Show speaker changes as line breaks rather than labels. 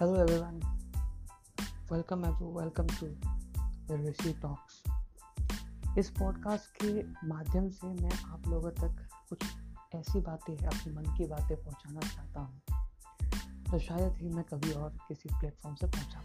Hello, everyone. Welcome everyone. Welcome to Rishi talks इस podcast के माध्यम से मैं आप लोगों तक कुछ ऐसी बातें, अपने मन की बातें पहुंचाना चाहता हूँ तो शायद ही मैं कभी और किसी प्लेटफॉर्म से पहुँचा